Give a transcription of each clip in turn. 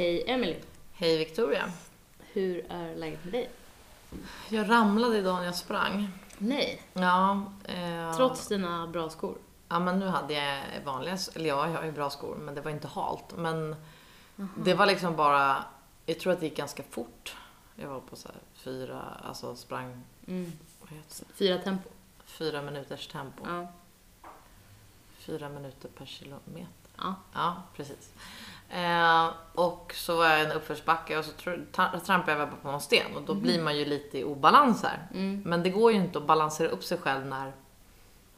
Hej Emily. Hej Victoria. Hur är läget med dig? Jag ramlade idag när jag sprang. Nej. Ja. Eh, Trots dina bra skor? Ja, men nu hade jag vanliga, eller ja, jag har ju bra skor, men det var inte halt. Men det var liksom bara, jag tror att det gick ganska fort. Jag var på så här fyra, alltså sprang, Mm. vad heter det? Fyra tempo? Fyra minuters tempo. Ja. Fyra minuter per kilometer. ja. Ja, precis. Eh, och så var jag i en uppförsbacke och så tr- tra- trampade jag väl på en sten och då blir man ju lite i obalans här. Mm. Men det går ju inte att balansera upp sig själv när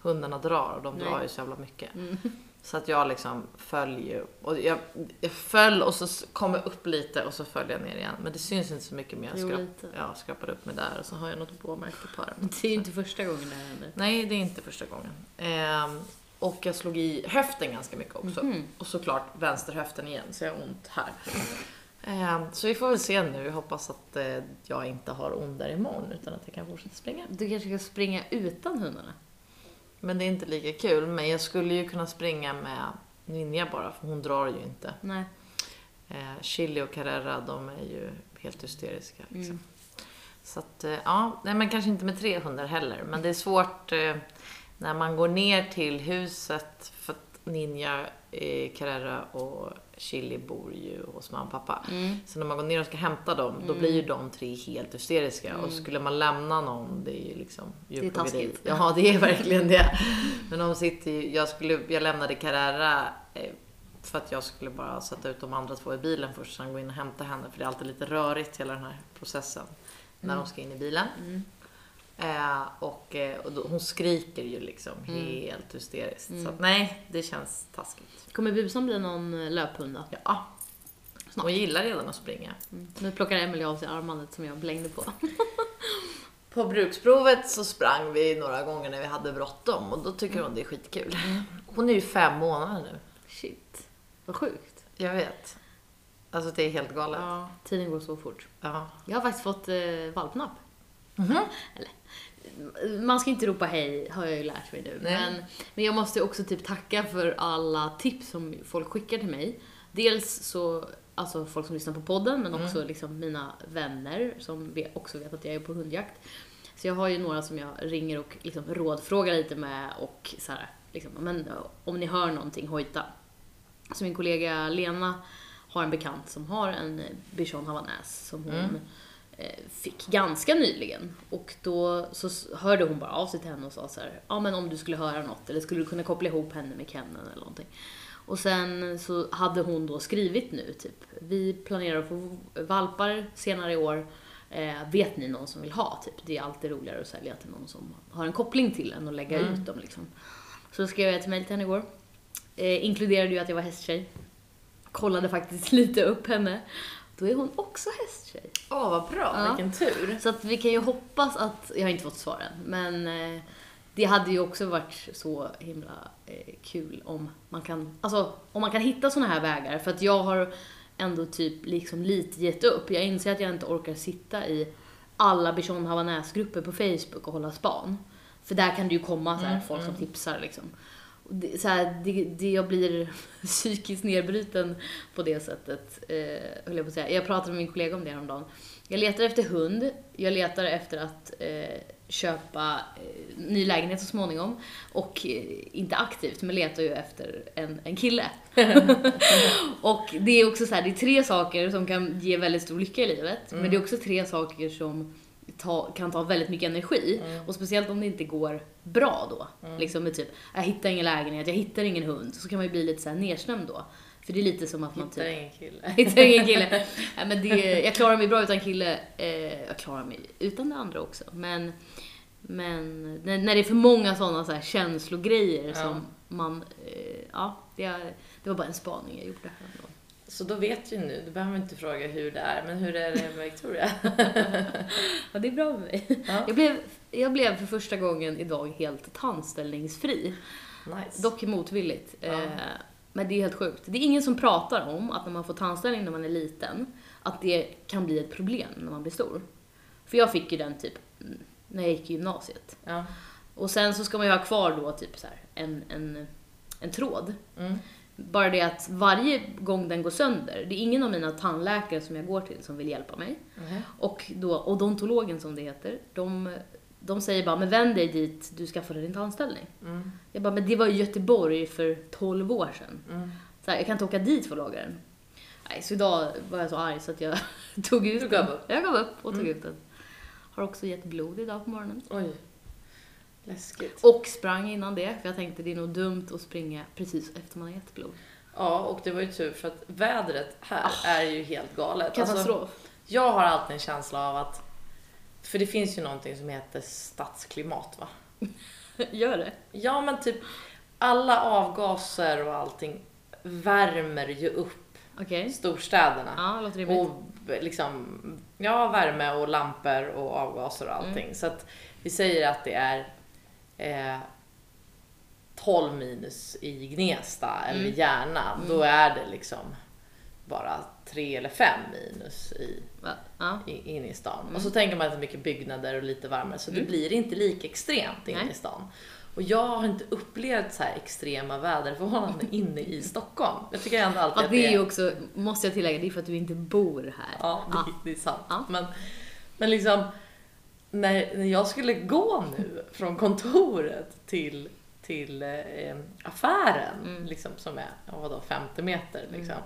hundarna drar och de Nej. drar ju så jävla mycket. Mm. Så att jag liksom föll ju. Och jag, jag föll och så kom jag upp lite och så föll jag ner igen. Men det syns inte så mycket mer. Jag skrap, skrapade upp mig där och så har jag något blåmärke på armen. Det är ju inte första gången det här händer. Nej, det är inte första gången. Ehm, och jag slog i höften ganska mycket också. Mhm. Och såklart vänsterhöften igen, så jag har ont här. Ehm, så vi får väl se nu. Jag hoppas att eh, jag inte har ont där imorgon utan att jag kan fortsätta springa. Du kanske ska springa utan hundarna? Men det är inte lika kul. Men jag skulle ju kunna springa med Ninja bara, för hon drar ju inte. Nej. Eh, Chili och Carrera, de är ju helt hysteriska. Liksom. Mm. Så att, eh, ja, nej men kanske inte med tre hundar heller. Men det är svårt eh, när man går ner till huset för att Ninja, eh, Carrera och Chili bor ju hos mamma och pappa. Mm. Så när man går ner och ska hämta dem, då blir ju de tre helt hysteriska. Och skulle man lämna någon, det är ju liksom är djurplågeri. taskigt. Ja, det är verkligen det. Men de sitter ju, jag, skulle, jag lämnade Carrera eh, för att jag skulle bara sätta ut de andra två i bilen först, sen gå in och hämta henne. För det är alltid lite rörigt hela den här processen när de ska in i bilen. Mm. Eh, och och, och då, hon skriker ju liksom Mm. helt hysteriskt. Så att, nej, det känns taskigt. Kommer Busan bli någon löphund då? Ja. Hon gillar redan att springa. Mm. Nu plockar Emily av sig armbandet som jag blängde på. På bruksprovet så sprang vi några gånger när vi hade bråttom och då tycker hon det är skitkul. Hon är ju fem månader nu. Shit. Vad sjukt. Jag vet. Alltså det är helt galet. Ja. Tiden går så fort. Ja. Jag har faktiskt fått eh, valpnapp. Mhm. Man ska inte ropa hej, har jag ju lärt mig nu. Nej. Men, men jag måste också typ tacka för alla tips som folk skickar till mig. Dels så, alltså folk som lyssnar på podden, men Mm. också liksom mina vänner som också vet att jag är på hundjakt. Så jag har ju några som jag ringer och liksom rådfrågar lite med och så här, liksom, men om ni hör någonting, hojta. Så min kollega Lena har en bekant som har en bichon havanäs som hon Mm. Eh, fick ganska nyligen. Och då så hörde hon bara av sig till henne och sa så här, ja men om du skulle höra något eller skulle du kunna koppla ihop henne med Kennen eller någonting. Och sen så hade hon då skrivit nu typ, vi planerar att få valpar senare i år. Eh, vet ni någon som vill ha? Typ. Det är alltid roligare att sälja till någon som har en koppling till en och lägga Mm. ut dem liksom. Så skrev jag ett mejl till henne igår. Eh, inkluderade ju att jag var hästtjej. Kollade faktiskt lite upp henne. Då är hon också hästtjej. Åh, vad bra. Ja. Vilken tur. Så att vi kan ju hoppas att, jag har inte fått svar än, men eh, det hade ju också varit så himla eh, kul om man kan, alltså om man kan hitta såna här vägar. För att jag har ändå typ liksom lite gett upp. Jag inser att jag inte orkar sitta i alla Bichon Havanäs-grupper på Facebook och hålla span. För där kan det ju komma så här, Mm, folk som mm. tipsar liksom. Det, så här, det, det, jag blir psykiskt nedbruten på det sättet, eh, höll jag på att säga. Jag pratade med min kollega om det häromdagen. Jag letar efter hund, jag letar efter att eh, köpa eh, ny lägenhet så småningom. Och eh, inte aktivt, men letar ju efter en, en kille. och det är också så här, det är tre saker som kan ge väldigt stor lycka i livet. Men det är också tre saker som ta, kan ta väldigt mycket energi. Och speciellt om det inte går bra då. Liksom med typ, jag hittar ingen lägenhet, jag hittar ingen hund. Så kan man ju bli lite så här nedstämd då. För det är lite som att man Hittar typ... ingen kille. Hittar ingen kille. Nej, men det, jag klarar mig bra utan kille. Eh, jag klarar mig utan det andra också. Men, men när, när det är för många sådana så här känslogrejer Ja. som man... Eh, ja, det, det var bara en spaning jag gjorde. häromdagen. Så då vet vi nu, du behöver inte fråga hur det är, men hur är det med Victoria? Ja, det är bra med mig. Ja. Jag, blev, jag blev för första gången idag helt tandställningsfri. Nice. Dock motvilligt. Ja. Eh, men det är helt sjukt. Det är ingen som pratar om att när man får tandställning när man är liten, att det kan bli ett problem när man blir stor. För jag fick ju den typ mm, när jag gick i gymnasiet. Ja. Och sen så ska man ju ha kvar då typ så här en, en, en tråd Mm. Bara det att varje gång den går sönder, det är ingen av mina tandläkare som jag går till som vill hjälpa mig. Och då odontologen som det heter, de, de säger bara, men vänd dig dit du skaffade din tandställning. Mm. Jag bara, men det var i Göteborg för 12 år sedan. Mm. Så här, jag kan inte åka dit för att laga den. Nej, så idag var jag så arg så att jag tog ut Du gav den. upp? Jag gav upp och tog Mm. ut den. Har också gett blod idag på morgonen. Oj. Läskigt. Och sprang innan det, för jag tänkte det är nog dumt att springa precis efter man har gett blod. Ja, och det var ju tur för att vädret här är ju helt galet. Alltså, Katastrof. jag har alltid en känsla av att, för det finns ju någonting som heter stadsklimat va? Gör det? Ja men typ alla avgaser och allting värmer ju upp Okej. storstäderna. Ja, låter rimligt. Och liksom, ja värme och lampor och avgaser och allting. Mm. Så att vi säger att det är eh, 12 minus i Gnesta eller Mm. Järna. Då är det liksom bara 3 eller 5 minus i? Ja. i, inne i stan. Mm. Och så tänker man att det är mycket byggnader och lite varmare så det Mm. blir inte lika extremt inne i stan. Och jag har inte upplevt så här extrema väderförhållanden inne i Stockholm. Jag tycker ändå alltid att det är ju också, måste jag tillägga, det är för att du inte bor här. Ja, det, Ja. det är sant. Ja. Men, men liksom, när, när jag skulle gå nu från kontoret till, till eh, affären, Mm. liksom, som är vadå, 50 meter, Mm. liksom,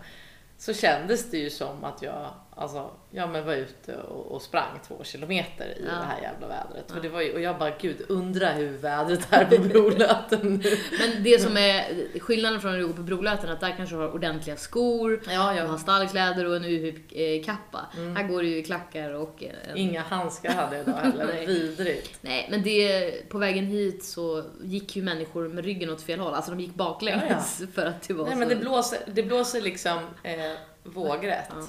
så kändes det ju som att jag alltså, ja, men var ute och, och sprang två kilometer i Ja. det här jävla vädret. Ja. För det var ju, och jag bara, gud, undra hur vädret är på Brolöten. Men det som är skillnaden från när du går på Brolöten, att där kanske du har ordentliga skor, Ja, du har ja. stallkläder och en UV-kappa. Mm. Här går du ju i klackar och en... Inga handskar hade jag idag heller, vidrigt. Nej, men det, på vägen hit så gick ju människor med ryggen åt fel håll. Alltså de gick baklänges för att det var Nej så... men det blåser, det blåser liksom eh, vågrätt. Ja.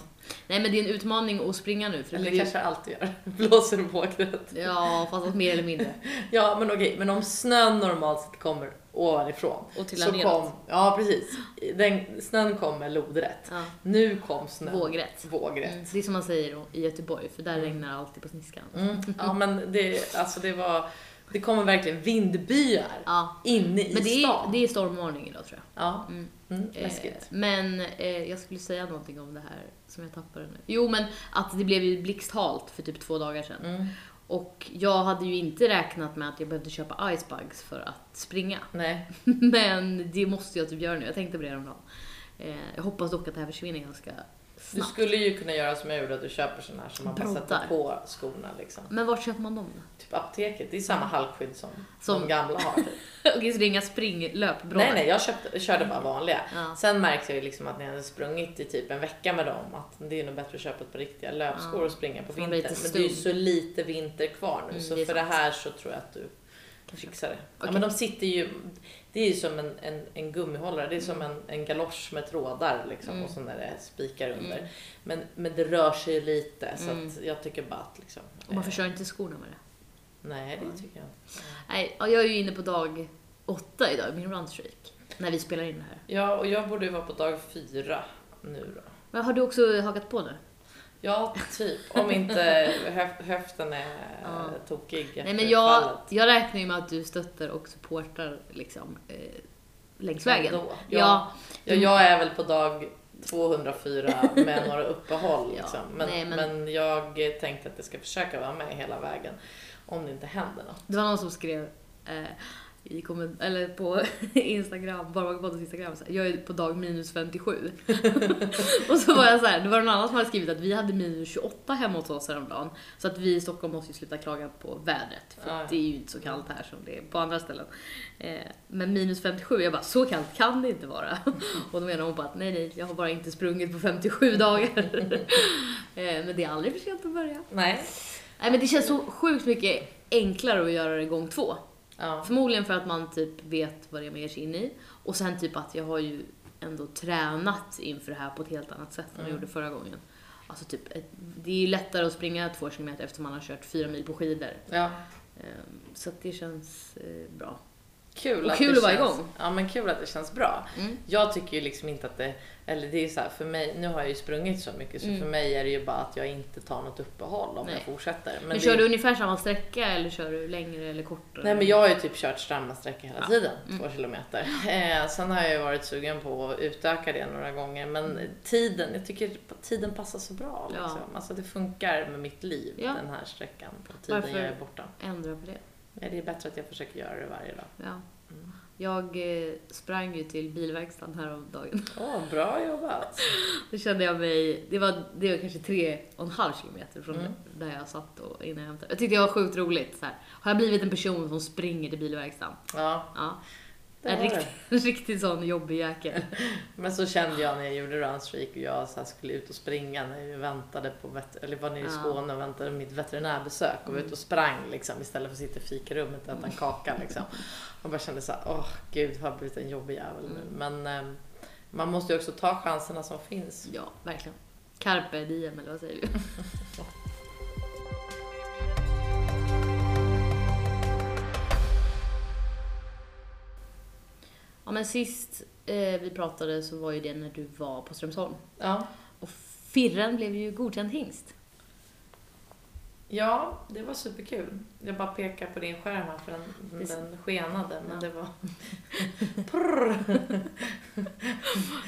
Nej men det är en utmaning att springa nu. För det Eller blir ju... kanske alltid gör. Blåser vågrätt. Ja, fast mer eller mindre. Ja men okej, men om snön normalt sett kommer ovanifrån. Och trillar så neråt. kom, ja precis. Den, snön kommer lodrätt. Ja. Nu kom snön Vågrätt. vågrätt. Mm, Det är som man säger i Göteborg, för där Mm. regnar det alltid på sniskan. Mm. Ja men det, alltså det var, det kommer verkligen vindbyar Ja. inne i Men det är, stan. det är stormvarning idag tror jag. Ja, Mm. Mm, Eh. Men eh, jag skulle säga någonting om det här som jag tappade nu. Jo, men att det blev ju blixthalt för typ två dagar sedan. Mm. Och jag hade ju inte räknat med att jag behövde köpa icebugs för att springa. Nej, Men det måste jag typ göra nu. Jag tänkte på det häromdagen. Eh, jag hoppas dock att det här försvinner ganska du skulle ju kunna göra som jag gjorde, att du köper sådana här som man bara sätter på skorna liksom. Men vart köper man dem då? Typ apoteket, det är samma halkskydd som, Som- de gamla har. Typ. Okej, så det är inga springlöpbroddar? Nej, nej, jag köpte, körde bara vanliga. Ja. Sen märkte jag ju liksom att när jag hade sprungit i typ en vecka med dem att det är nog bättre att köpa ett par riktiga löpskor Ja. och springa på vintern. Men det är ju så lite vinter kvar nu Mm, så det för sant. det här så tror jag att du fixar det. Ja, Okej. men de sitter ju, det är ju som en, en, en gummihållare, det är som en, en galosch med trådar liksom Mm. och så när det är spikar under. Mm. Men, men det rör sig ju lite så Mm. att jag tycker bara att liksom. Och man eh, förstör inte skorna med det? Nej, det tycker jag inte. Nej, ja, jag är ju inne på dag åtta idag, min runstreak. När vi spelar in det här. Ja, och jag borde ju vara på dag fyra nu då. Men har du också hakat på nu? Ja, typ. Om inte höf höften är Ja. tokig Nej men jag, fallet. jag räknar ju med att du stöttar och supportar liksom eh, längs vägen. Ändå. Ja. Ja. Ja, jag är väl på dag 204 med några uppehåll. Ja, Liksom. Men, nej, men... men- jag tänkte att jag ska försöka vara med hela vägen. Om det inte händer något. Det var någon som skrev eh, i komment- eller på Instagram, Barnvagpoddens Instagram, så här, jag är på dag minus 57. och så var jag så här, det var någon annan som hade skrivit att vi hade minus 28 hemma hos oss häromdagen. Så att vi i Stockholm måste ju sluta klaga på vädret. För det är ju inte så kallt här som det är på andra ställen. Eh, men minus 57, jag bara, så kallt kan det inte vara. och då menar hon på att nej, nej, jag har bara inte sprungit på 57 dagar. eh, men det är aldrig för sent att börja. Nej. Nej men det känns så sjukt mycket enklare att göra det gång två. Ja. Förmodligen för att man typ vet vad det är man ger sig in i. Och sen typ att jag har ju ändå tränat inför det här på ett helt annat sätt än jag gjorde förra gången. Alltså typ, ett- det är ju lättare att springa två kilometer efter man har kört fyra mil på skidor. ja. Ehm, Så det känns eh, bra. Kul, Och att kul det att vara känns, igång. Ja men kul att det känns bra. Mm. Jag tycker ju liksom inte att det, eller det är så här, för mig, nu har jag ju sprungit så mycket så Mm. för mig är det ju bara att jag inte tar något uppehåll om Nej. jag fortsätter. Men, det- kör du ungefär samma sträcka eller kör du längre eller kortare? Nej men jag har ju typ kört samma sträcka hela Ja. tiden, Mm. två kilometer. Eh, sen har jag ju varit sugen på att utöka det några gånger men tiden, jag tycker tiden passar så bra. Ja. Liksom. Alltså det funkar med mitt liv, Ja. den här sträckan på tiden Varför? jag är borta. Ändra på det. Nej, det är bättre att jag försöker göra det varje dag. Ja. Mm. Jag eh, sprang ju till bilverkstaden häromdagen. Åh, bra jobbat! Då kände jag mig, det var, det var kanske tre och en halv kilometer från Mm. där jag satt och innan jag hämtade. Jag tyckte det var sjukt roligt. Så här. Har jag blivit en person som springer till bilverkstaden? Ja, Ja. Det En du. riktig, en riktig sån jobbig jäkel. Men så kände jag när jag gjorde Runstreak och jag så skulle ut och springa när vi väntade på vet- eller var nere i. Skåne och väntade mitt veterinärbesök och var ute och sprang liksom istället för att sitta i fikarummet och äta en kaka liksom. Och bara kände så här, åh gud har jag blivit en jobbig jävel nu. Men eh, man måste ju också ta chanserna som finns. Ja, verkligen. Carpe diem eller vad säger du? Ja men sist eh, vi pratade så var ju det när du var på Strömsholm. Ja. Och Firren blev ju godkänd hingst. ja, det var superkul. Jag bara pekar på din skärm här för den, Det- den skenade men det var...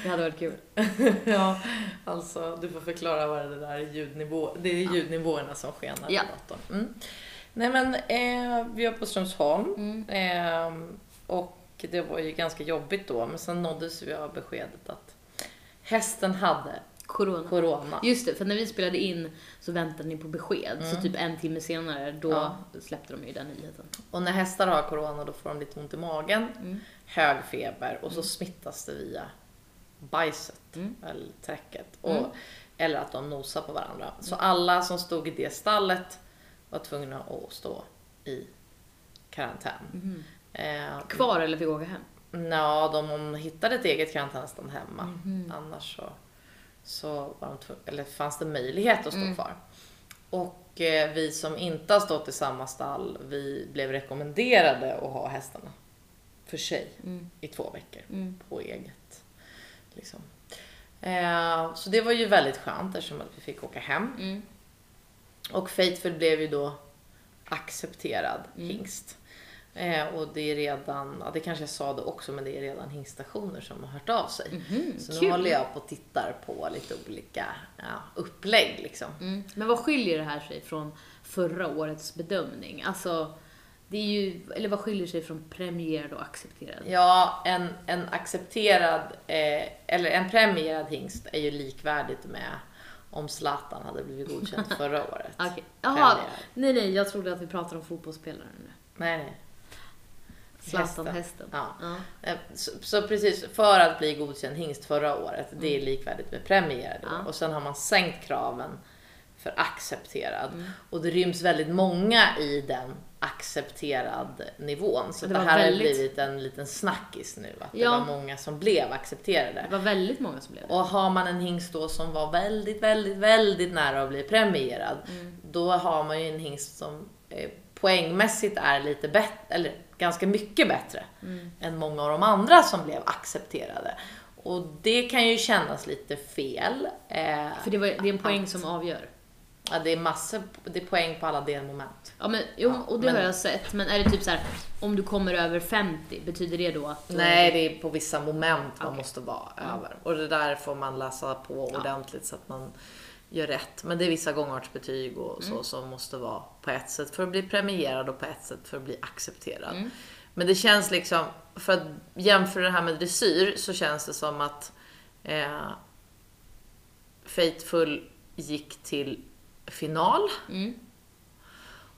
Det hade varit kul. ja, alltså du får förklara vad det där är ljudnivå. Det är Ja. ljudnivåerna som skenar Ja. Mm. Nej men eh, vi var på Strömsholm Mm. eh, och det var ju ganska jobbigt då men sen nåddes vi av beskedet att hästen hade Corona. corona. Just det, för när vi spelade in så väntade ni på besked. Så Mm. typ en timme senare, då Ja. släppte de ju den nyheten. Och när hästar har corona då får de lite ont i magen, Mm. hög feber och så smittas det via bajset Mm. eller träcket. Och, Mm. Eller att de nosar på varandra. Så alla som stod i det stallet var tvungna att stå i karantän. Eh, Kvar eller fick åka hem? Ja, de hittade ett eget karantänstånd hemma. Mhm. Annars så, så var de eller fanns det möjlighet att stå Mm. kvar. Och eh, vi som inte har stått i samma stall, vi blev rekommenderade att ha hästarna för sig Mm. i två veckor Mm. på eget. Liksom. Eh, så det var ju väldigt skönt eftersom att vi fick åka hem. Mm. Och Faithful blev ju då accepterad Mm. hingst. Eh, och det är redan, ja, det kanske jag sa det också, men det är redan hingstationer som har hört av sig. Mhm, Så nu kul. håller jag på och tittar på lite olika ja, upplägg liksom. Mm. Men vad skiljer det här sig från förra årets bedömning? Alltså, det är ju, eller vad skiljer sig från premierad och accepterad? Ja, en, en accepterad, eh, eller en premierad hingst är ju likvärdigt med om Zlatan hade blivit godkänd förra året. Okej. Jaha, nej nej, jag trodde att vi pratade om fotbollsspelare nu. Nej, nej. Zlatan-hästen. Ja. Ja. Eh, Så, så precis, för att bli godkänd hingst förra året, det är Mm. likvärdigt med premierad. Ja. Och sen har man sänkt kraven för accepterad. Mm. Och det ryms väldigt många i den accepterad nivån. Så Det det, här väldigt- har blivit en liten snackis nu. Att Ja. det var många som blev accepterade. Det var väldigt många som blev det. Och har man en hingst då som var väldigt, väldigt, väldigt nära att bli premierad, Mm. då har man ju en hingst som eh, poängmässigt är lite bättre, eller ganska mycket bättre Mm. än många av de andra som blev accepterade. Och det kan ju kännas lite fel. Eh, För det, var, det är en poäng att- som avgör. Ja, det är massor, det är poäng på alla delmoment. Ja, men, jo, Ja, och det men- har jag sett. Men är det typ så här, om du kommer över 50, betyder det då att... Nej, det är på vissa moment man Okej. måste vara Ja. över. Och det där får man läsa på Ja. ordentligt så att man gör rätt. Men det är vissa gångartsbetyg och så Mm. som måste vara på ett sätt för att bli premierad och på ett sätt för att bli accepterad. Mm. Men det känns liksom, för att jämföra det här med dressyr så känns det som att eh, Faithful gick till final Mm.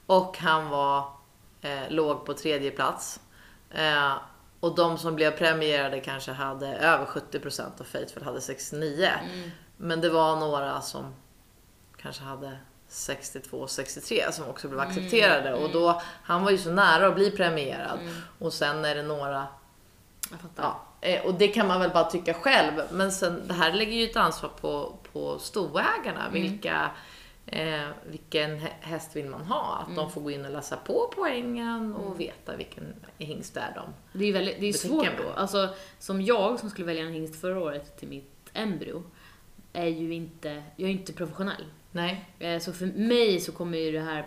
och han var, eh, låg på tredje plats. Eh, och de som blev premierade kanske hade över 70% och Faithful hade 69. Mm. Men det var några som kanske hade 62-63 som också blev Mm, accepterade. Och då, han var ju så nära att bli premierad. Mm. Och sen är det några, Jag ja, eh, och det kan man väl bara tycka själv. Men sen, det här lägger ju ett ansvar på, på stoägarna. Mm. Vilka, Eh, vilken hä- häst vill man ha? Att Mm. de får gå in och läsa på poängen och veta vilken hingst det är de. Det är ju väldigt, det är svårt då. Alltså, som jag som skulle välja en hingst förra året till mitt embryo, är ju inte, jag är inte professionell. Nej. Eh, Så för mig så kommer ju det här,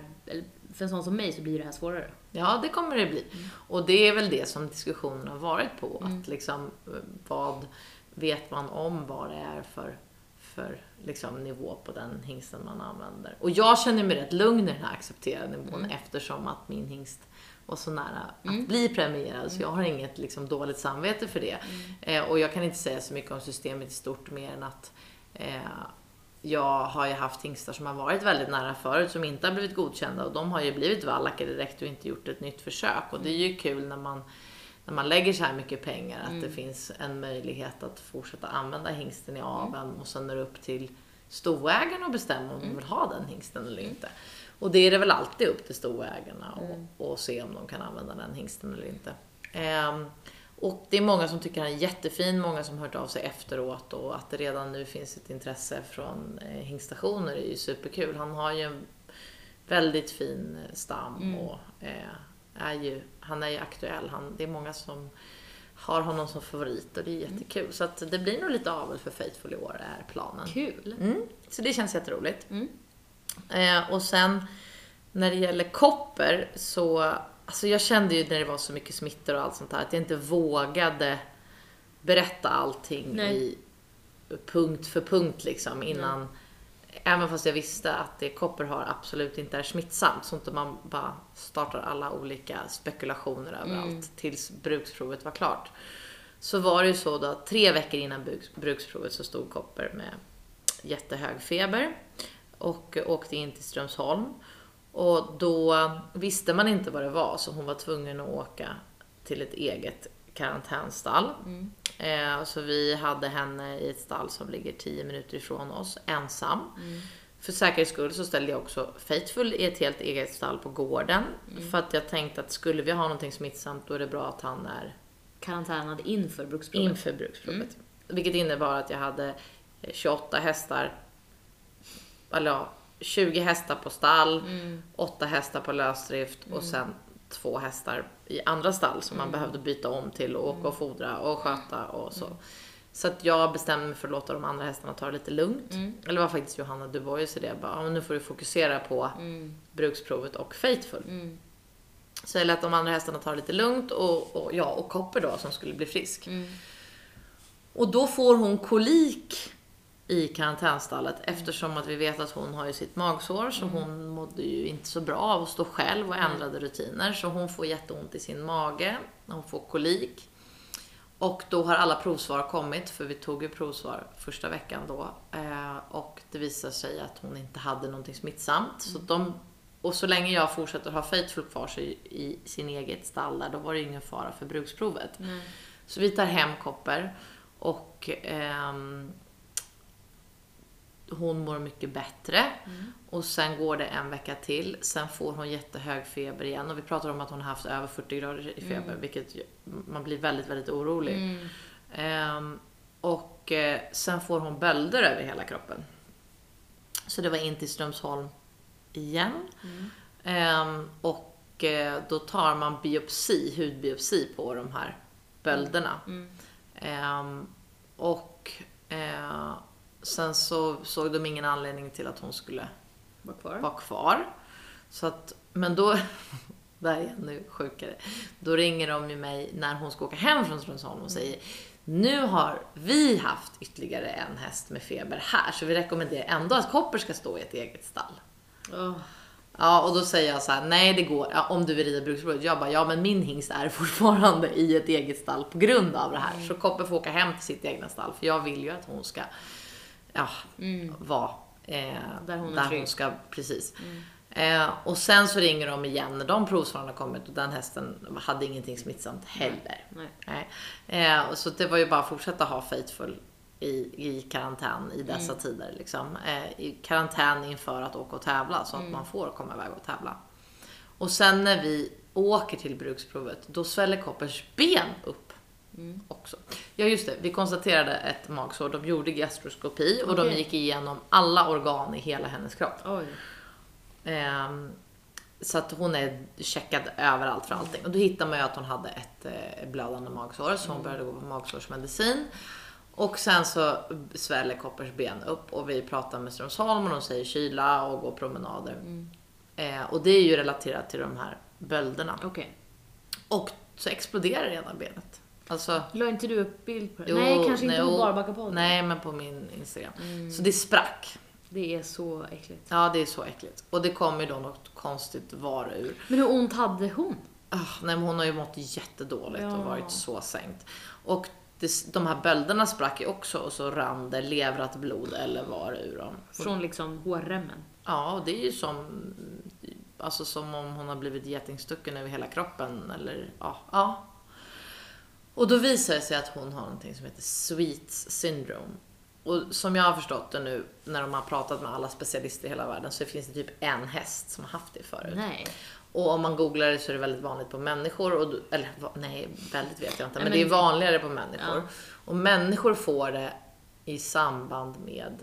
för en sån som mig så blir det här svårare. Ja, det kommer det bli. Och det är väl det som diskussionen har varit på. Att liksom, eh, vad vet man om vad det är för, för liksom, nivå på den hingsten man använder. Och jag känner mig rätt lugn i den här accepterade nivån eftersom att min hingst var så nära att bli premierad. Så jag har inget liksom, dåligt samvete för det. Eh, och jag kan inte säga så mycket om systemet i stort mer än att eh, jag har ju haft hingstar som har varit väldigt nära förut som inte har blivit godkända och de har ju blivit vallacker direkt och inte gjort ett nytt försök. Och det är ju kul när man, när man lägger så här mycket pengar att det finns en möjlighet att fortsätta använda hingsten i aveln och sen är det upp till stoägaren att bestämma om de vill ha den hingsten eller inte. Och det är det väl alltid upp till stoägarna och, och se om de kan använda den hingsten eller inte. Ehm, och det är många som tycker han är jättefin, många som hört av sig efteråt och att det redan nu finns ett intresse från eh, hingstationer är ju superkul. Han har ju en väldigt fin eh, stam och eh, är ju, han är ju aktuell. Han, det är många som har honom som favorit och det är jättekul. Så att det blir nog lite avel för Faithful i år är planen. Kul! Mm, så det känns jätteroligt. Mm. Eh, och sen när det gäller kopper så, alltså jag kände ju när det var så mycket smittor och allt sånt där att jag inte vågade berätta allting Nej. i punkt för punkt liksom innan. Även fast jag visste att det kopper har absolut inte är smittsamt så inte man bara startar alla olika spekulationer överallt tills bruksprovet var klart. Så var det ju så då att tre veckor innan bruks- bruksprovet så stod Kopper med jättehög feber och åkte in till Strömsholm. Och då visste man inte vad det var så hon var tvungen att åka till ett eget karantänstall. Eh, så vi hade henne i ett stall som ligger 10 minuter ifrån oss, ensam. För säkerhets skull så ställde jag också Faithful i ett helt eget stall på gården. För att jag tänkte att skulle vi ha någonting smittsamt då är det bra att han är Karantänad inför bruksprovet. inför bruksprovet. Vilket innebar att jag hade eh, 28 hästar, eller ja, 20 hästar på stall, 8 hästar på lösdrift och sen två hästar i andra stall som man behövde byta om till och åka och fodra och sköta och så. Så att jag bestämde mig för att låta de andra hästarna ta det lite lugnt. Eller det var faktiskt Johanna Dubois idé. Jag bara, "Ja, men nu får du fokusera på bruksprovet och Faithful. Så jag lät de andra hästarna ta det lite lugnt och, och ja, och Kopper då som skulle bli frisk. Och då får hon kolik i karantänstallet eftersom att vi vet att hon har ju sitt magsår så hon mådde ju inte så bra av att stå själv och ändrade rutiner. Så hon får jätteont i sin mage, hon får kolik. Och då har alla provsvar kommit, för vi tog ju provsvar första veckan då. Eh, och det visade sig att hon inte hade någonting smittsamt. Så de, och så länge jag fortsätter ha Faithful kvar sig i sin eget stall där, då var det ingen fara för bruksprovet. Så vi tar hem Kopper och ehm, hon mår mycket bättre. Och sen går det en vecka till. Sen får hon jättehög feber igen. Och vi pratar om att hon har haft över 40 grader i feber. Vilket ju- man blir väldigt, väldigt orolig. Ehm, och eh, sen får hon bölder över hela kroppen. Så det var in till Strömsholm igen. Ehm, och eh, då tar man biopsi, hudbiopsi på de här bölderna. Ehm, och eh, sen så såg de ingen anledning till att hon skulle Var kvar. vara kvar. Så att, men då, det här är ännu sjukare. Då ringer de ju mig när hon ska åka hem från Strömsholm och säger nu har vi haft ytterligare en häst med feber här så vi rekommenderar ändå att Kopper ska stå i ett eget stall. Åh, Ja, och då säger jag så här, nej det går, ja, om du vill rida bruksprovet. Jag bara, ja men min hingst är fortfarande i ett eget stall på grund av det här. Så Kopper får åka hem till sitt egna stall, för jag vill ju att hon ska, ja, vara eh, Där hon är där hon ska, precis. Eh, och sen så ringer de igen när de provsvaren har kommit och den hästen hade ingenting smittsamt heller. nej. Nej. Eh, så det var ju bara att fortsätta ha Faithful i, i karantän i dessa tider. Liksom. Eh, I karantän inför att åka och tävla så att man får komma iväg och tävla. Och sen när vi åker till bruksprovet, då sväller Koppers ben upp också. Ja just det, vi konstaterade ett magsår. De gjorde gastroskopi och de gick igenom alla organ i hela hennes kropp. Ehm, så att hon är checkad överallt för allting. Och då hittar man ju att hon hade ett eh, blödande magsår så hon började gå på magsårsmedicin. Och sen så sväller Koppers ben upp och vi pratar med Strömsholm och de säger kyla och gå promenader. Eh, och det är ju relaterat till de här bölderna. Okej. Och så exploderar ena benet. Alltså, La inte du upp bild på det? Jo, nej, kanske inte nej, på Barbacka-podden. nej men på min Instagram. Så det sprack. Det är så äckligt. Ja det är så äckligt. Och det kom ju då något konstigt var ur. Men hur ont hade hon? Ah, nej, men hon har ju mått jättedåligt Ja. och varit så sänkt. Och det, de här bölderna sprack ju också och så rann det leverat blod eller var ur dem. Från liksom hårremmen. Ja, och det är ju som, alltså som om hon har blivit getingstucken över hela kroppen eller ja. ja. Och då visar det sig att hon har någonting som heter Sweets syndrome. Och som jag har förstått det nu när de har pratat med alla specialister i hela världen så finns det typ en häst som har haft det förut. Nej. Och om man googlar det så är det väldigt vanligt på människor. Och, eller nej, väldigt vet jag inte. Men, men- det är vanligare på människor. Ja. Och människor får det i samband med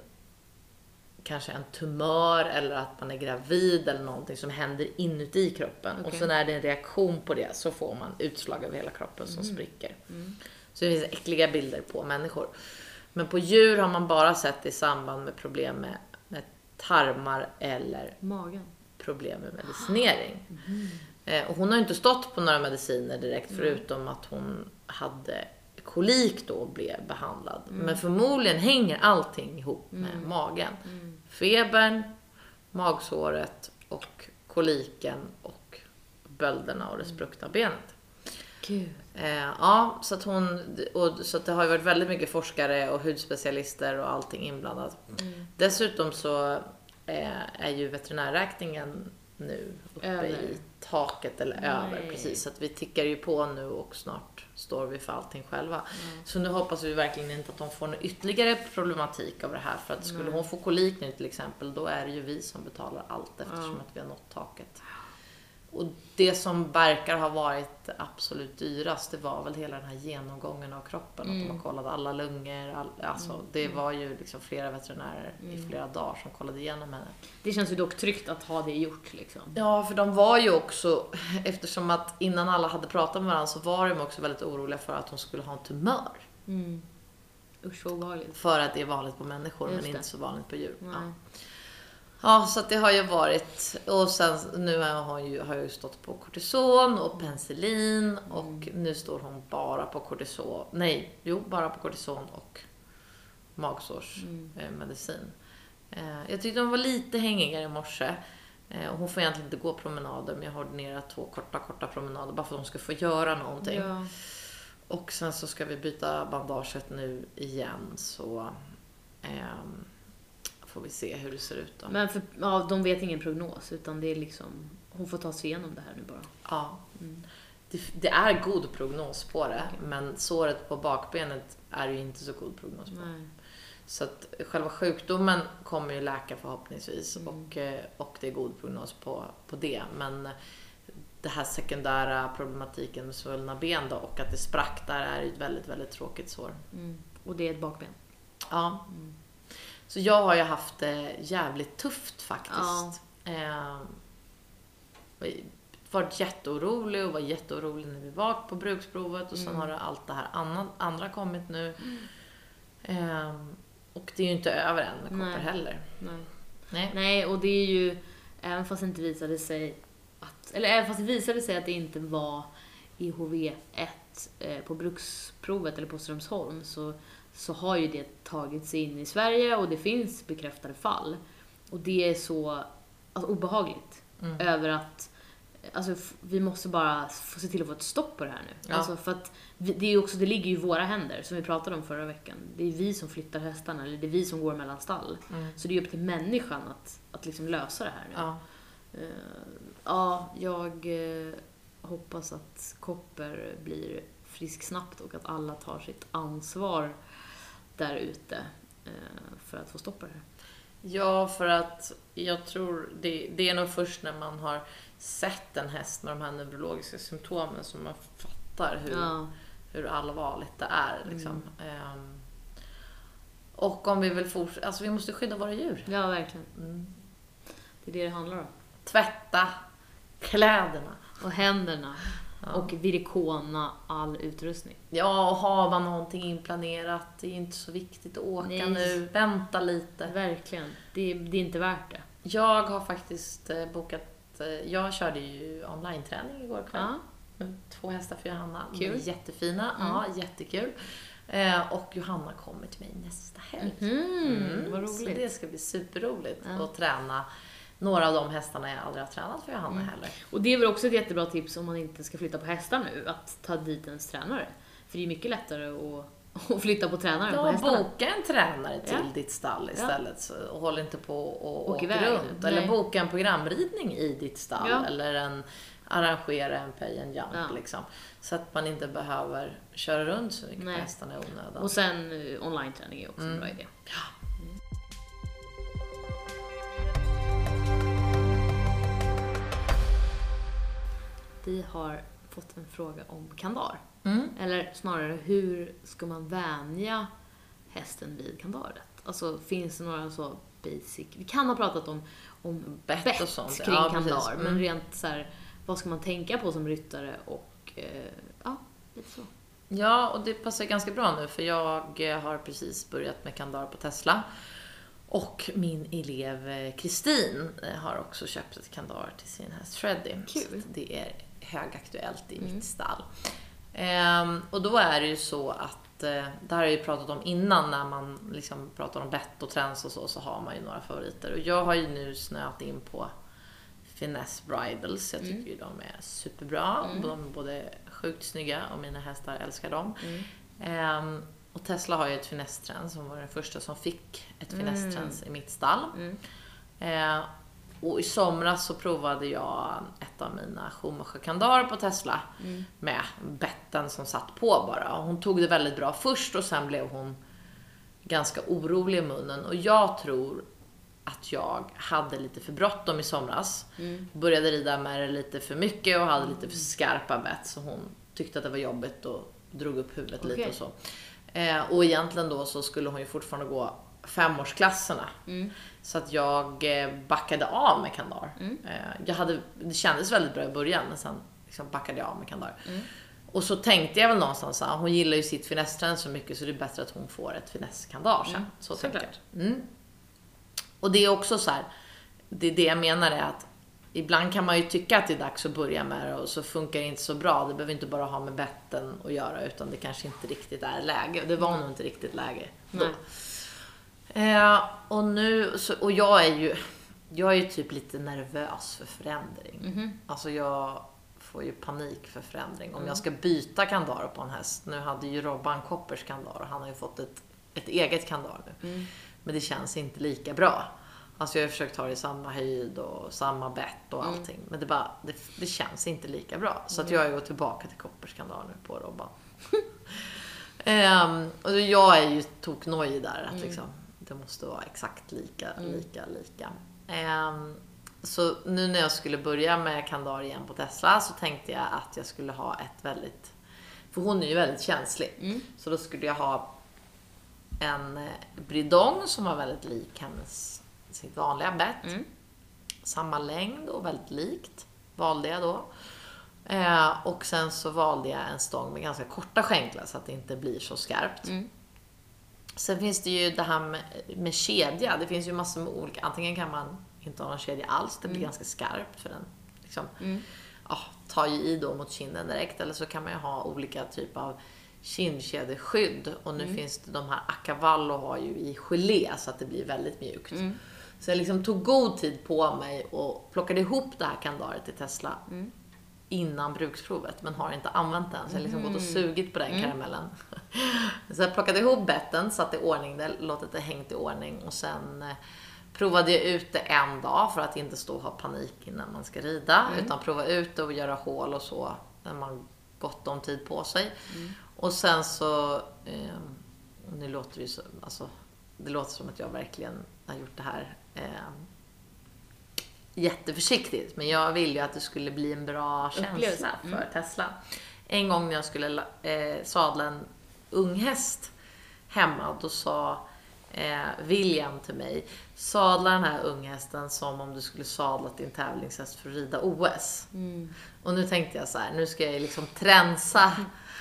kanske en tumör eller att man är gravid eller någonting som händer inuti kroppen. Och Okej. så när det är en reaktion på det så får man utslag över hela kroppen som Mm. spricker. Så det finns äckliga bilder på människor. Men på djur har man bara sett i samband med problem med, med tarmar eller Magen. problem med medicinering. Eh, och hon har inte stått på några mediciner direkt förutom att hon hade kolik då och blev behandlad. Men förmodligen hänger allting ihop med magen. Febern, magsåret och koliken och bölderna och det spruckna benet. Gud. Eh, ja, så att hon, och, så att det har ju varit väldigt mycket forskare och hudspecialister och allting inblandat. Dessutom så eh, är ju veterinärräkningen nu uppe Över. i taket eller över Nej. precis. Så att vi tickar ju på nu och snart står vi för allting själva. Så nu hoppas vi verkligen inte att de får någon ytterligare problematik av det här. För att skulle hon få kolik nu till exempel, då är det ju vi som betalar allt eftersom att vi har nått taket. Och det som verkar ha varit absolut dyrast, det var väl hela den här genomgången av kroppen. Att de har kollat alla lungor. All, alltså, Det var ju liksom flera veterinärer i flera dagar som kollade igenom henne. Det känns ju dock tryggt att ha det gjort liksom. Ja, för de var ju också, eftersom att innan alla hade pratat med varandra så var de också väldigt oroliga för att hon skulle ha en tumör. Mm. Usch vad obehagligt. För att det är vanligt på människor Just men det. inte så vanligt på djur. Ja. Ja, så att det har ju varit. Och sen nu har, ju, har jag ju stått på kortison och penicillin och nu står hon bara på kortison. Nej, jo, bara på kortison och magsårsmedicin. Eh, jag tyckte hon var lite hängigare i morse. Eh, och hon får egentligen inte gå promenader men jag har ordinerat två korta, korta promenader bara för att hon ska få göra någonting. Ja. Och sen så ska vi byta bandaget nu igen så ehm, får vi se hur det ser ut då. Men för, ja, de vet ingen prognos utan det är liksom, hon får ta sig igenom det här nu bara. Ja. Det, det är god prognos på det, men såret på bakbenet är ju inte så god prognos på. Nej. Så att själva sjukdomen kommer ju läka förhoppningsvis och, eh, och det är god prognos på, på det. Men det här sekundära problematiken med svullna ben då och att det sprack där är ju ett väldigt, väldigt tråkigt sår. Mm. Och det är ett bakben. Ja. Så jag har ju haft det jävligt tufft faktiskt. Eh, varit jätteorolig och var jätteorolig när vi var på bruksprovet och sen har allt det här andra, andra kommit nu. Eh, och det är ju inte över än med koppar Nej. heller. Nej. Nej. Nej, och det är ju, även fast det inte visade sig att, eller även fast det visade sig att det inte var IHV1 eh, på bruksprovet eller på Strömsholm så, så har ju det tagits in i Sverige och det finns bekräftade fall. Och det är så alltså, obehagligt Mm. över att Alltså, vi måste bara få se till att få ett stopp på det här nu. Ja. Alltså, för att vi, det, är också, det ligger ju i våra händer, som vi pratade om förra veckan. Det är vi som flyttar hästarna, eller det är vi som går mellan stall. Mm. Så det är upp till människan att, att liksom lösa det här nu. Ja. Eh, ja, jag eh, hoppas att Kopper blir frisk snabbt och att alla tar sitt ansvar där ute eh, för att få stopp på det här. Ja, för att jag tror det, det är nog först när man har sett en häst med de här neurologiska symptomen som man fattar hur, Ja, hur allvarligt det är. Liksom. Mm. Ehm, och om vi vill fortsätta, alltså vi måste skydda våra djur. Ja, verkligen. Mm. Det är det det handlar om. Tvätta kläderna. Och händerna. Ja. Och virkona all utrustning. Ja, och har man någonting inplanerat, det är inte så viktigt att åka Nej. nu. Vänta lite. Verkligen. Det, det är inte värt det. Jag har faktiskt eh, bokat, eh, jag körde ju online-träning igår kväll. Ja. med Två hästar för Johanna. Kul. jättefina. Mm. Ja, jättekul. Eh, och Johanna kommer till mig nästa helg. Mm, vad Så roligt. det ska bli superroligt Ja. att träna några av de hästarna jag aldrig har tränat för Johanna Mm. heller. Och det är väl också ett jättebra tips om man inte ska flytta på hästar nu, att ta dit ens tränare. För det är mycket lättare att, att flytta på tränaren på Ja, hästarna. boka en tränare till Ja. ditt stall istället så- och håll inte på och Åk åk iväg. runt. Eller Nej. boka en programridning i ditt stall Ja. eller en, arrangera en pay and jump Ja. liksom. Så att man inte behöver köra runt så mycket Nej. på hästarna i onödan. Och sen eh, online-träning är också en bra idé. Vi har fått en fråga om kandar. Mm. Eller snarare, hur ska man vänja hästen vid kandaret? Alltså, finns det några så basic... Vi kan ha pratat om, om Bett bett och sånt, kring ja, kandar, men Mm. rent så här, vad ska man tänka på som ryttare och... Eh, ja, lite så. Ja, och det passar ganska bra nu för jag eh, har precis börjat med kandar på Tesla. Och min elev eh, Kristin eh, har också köpt ett kandar till sin häst Freddy. Kul. Det är högaktuellt i Mm. mitt stall. Ehm, och då är det ju så att, eh, det här har jag ju pratat om innan när man liksom pratar om bett och trends och så, så har man ju några favoriter. Och jag har ju nu snöat in på Finesse Bridals. Jag tycker Mm. ju de är superbra. Mm. De är både sjukt snygga och mina hästar älskar dem. Mm. Ehm, och Tesla har ju ett Finesse-trend som var den första som fick ett Mm. Finesse-trend i mitt stall. Mm. Eh, och i somras så provade jag ett av mina Schumacher-kandarer på Tesla Mm. med betten som satt på bara. Och hon tog det väldigt bra först och sen blev hon ganska orolig i munnen. Och jag tror att jag hade lite för bråttom i somras. Mm. Började rida med det lite för mycket och hade lite för skarpa bett så hon tyckte att det var jobbigt och drog upp huvudet lite Okej. och så. Eh, och egentligen då så skulle hon ju fortfarande gå femårsklasserna. Mm. Så att jag eh, backade av med kandar. Mm. Eh, jag hade, det kändes väldigt bra i början men sen liksom backade jag av med kandar. Mm. Och så tänkte jag väl någonstans att hon gillar ju sitt finesstrend så mycket så det är bättre att hon får ett finesskandar sen. Mm, Så såklart. tänkte jag. Mm. Och det är också så här, det är det jag menar är att ibland kan man ju tycka att det är dags att börja med det och så funkar det inte så bra. Det behöver inte bara ha med betten att göra utan det kanske inte riktigt är läge. Och det var nog inte riktigt läge då. Nej. Eh, och nu, så, och jag är ju, jag är ju typ lite nervös för förändring. Mhm. Alltså jag får ju panik för förändring. Om Mm. jag ska byta kandar på en häst. Nu hade ju Robban Koppers kandar och han har ju fått ett, ett eget kandar nu. Mm. Men det känns inte lika bra. Alltså jag har försökt ha det i samma höjd och samma bett och Mm. allting. Men det, bara, det, det känns inte lika bra. Så att jag går tillbaka till Koppers kandar nu på Robban. Ehm, och jag är ju toknojig där. Att Mm. liksom, det måste vara exakt lika, Mm. lika, lika. Ehm, så nu när jag skulle börja med kandar igen på Tesla så tänkte jag att jag skulle ha ett väldigt... För hon är ju väldigt känslig. Mm. Så då skulle jag ha en eh, bridong som var väldigt lik hennes sitt vanliga bett. Mm. Samma längd och väldigt likt valde jag då. Eh, och sen så valde jag en stång med ganska korta skänklar så att det inte blir så skarpt. Mm. Sen finns det ju det här med, med kedja. Det finns ju massor med olika. Antingen kan man inte ha någon kedja alls. Det blir Mm. ganska skarpt för den liksom, Mm. ja, tar ju i då mot kinden direkt. Eller så kan man ju ha olika typer av kindkedjeskydd. Och nu Mm. finns det de här Acavallo har ju i gelé så att det blir väldigt mjukt. Mm. Så jag liksom tog god tid på mig och plockade ihop det här kandaret till Tesla Mm. Innan bruksprovet men har inte använt den. Så jag har liksom gått och Mhm. sugit på den Mm. karamellen. Så jag plockade ihop betten, satte i ordning det, låtit det hängt i ordning och sen eh, provade jag ut det en dag för att inte stå och ha panik innan man ska rida. Mm. Utan prova ut det och göra hål och så när man gott om tid på sig. Mm. Och sen så, eh, nu låter det ju så, alltså, det låter som att jag verkligen har gjort det här eh, jätteförsiktigt. Men jag ville ju att det skulle bli en bra känsla för Mm. Tesla. En gång när jag skulle eh, sadla en unghäst hemma, då sa eh, William till mig, sadla den här unghästen som om du skulle sadla din tävlingshäst för att rida OS. Och nu tänkte jag så här, nu ska jag liksom tränsa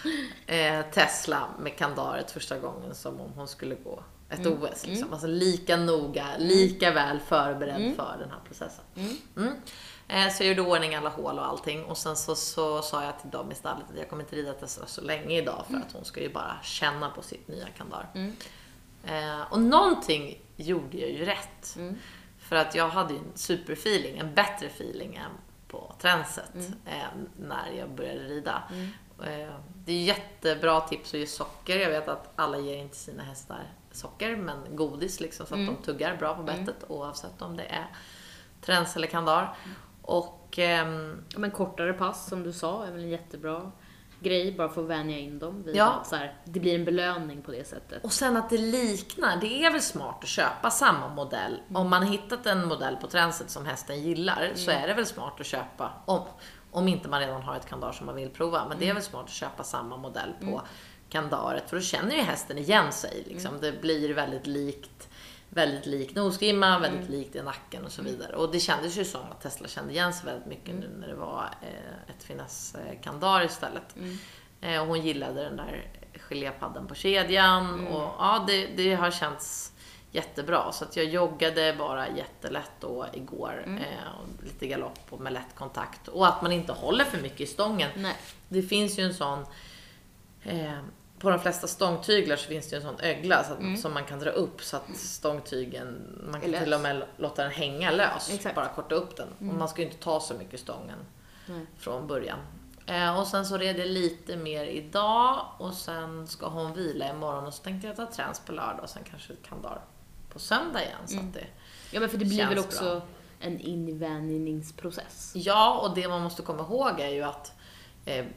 eh, Tesla med kandaret första gången som om hon skulle gå ett OS. Liksom. Alltså lika noga, lika väl förberedd för den här processen. Mm. Eh, så jag gjorde ordning alla hål och allting och sen så, så sa jag till dem i stallet att jag kommer inte rida Tesla så länge idag för att hon ska ju bara känna på sitt nya kandar. Eh, och någonting gjorde jag ju rätt. För att jag hade ju en superfeeling, en bättre feeling än på tränset eh, när jag började rida. Eh, det är jättebra tips att ge socker. Jag vet att alla ger inte sina hästar socker, men godis liksom så att de tuggar bra på bettet oavsett om det är träns eller kandar. Och ehm, Ja, Men kortare pass som du sa är väl en jättebra grej, bara för att vänja in dem. vid Ja. att Så här, det blir en belöning på det sättet. Och sen att det liknar. Det är väl smart att köpa samma modell. Om man hittat en modell på tränset som hästen gillar så är det väl smart att köpa, om, om inte man redan har ett kandar som man vill prova, men det är väl smart att köpa samma modell på kandaret för då känner ju hästen igen sig. Liksom. Det blir väldigt likt väldigt lik nosgrimma, väldigt likt i nacken och så vidare. Och det kändes ju som att Tesla kände igen sig väldigt mycket nu när det var eh, ett finess-kandar istället. Eh, och hon gillade den där gelépadden på kedjan och ja, det, det har känts jättebra. Så att jag joggade bara jättelätt då igår. Eh, och lite galopp och med lätt kontakt. Och att man inte håller för mycket i stången. Nej. Det finns ju en sån eh, på de flesta stångtyglar så finns det ju en sån ögla så att, som man kan dra upp så att stångtygen, man kan till och med låta den hänga lös. Exakt. Bara korta upp den. Och man ska ju inte ta så mycket stången Nej. från början. Eh, och sen så red jag lite mer idag och sen ska hon vila imorgon och så tänkte jag ta träns på lördag och sen kanske kandar på söndag igen. Så att det, Ja, men för det blir väl också bra. en invänjningsprocess. Ja, och det man måste komma ihåg är ju att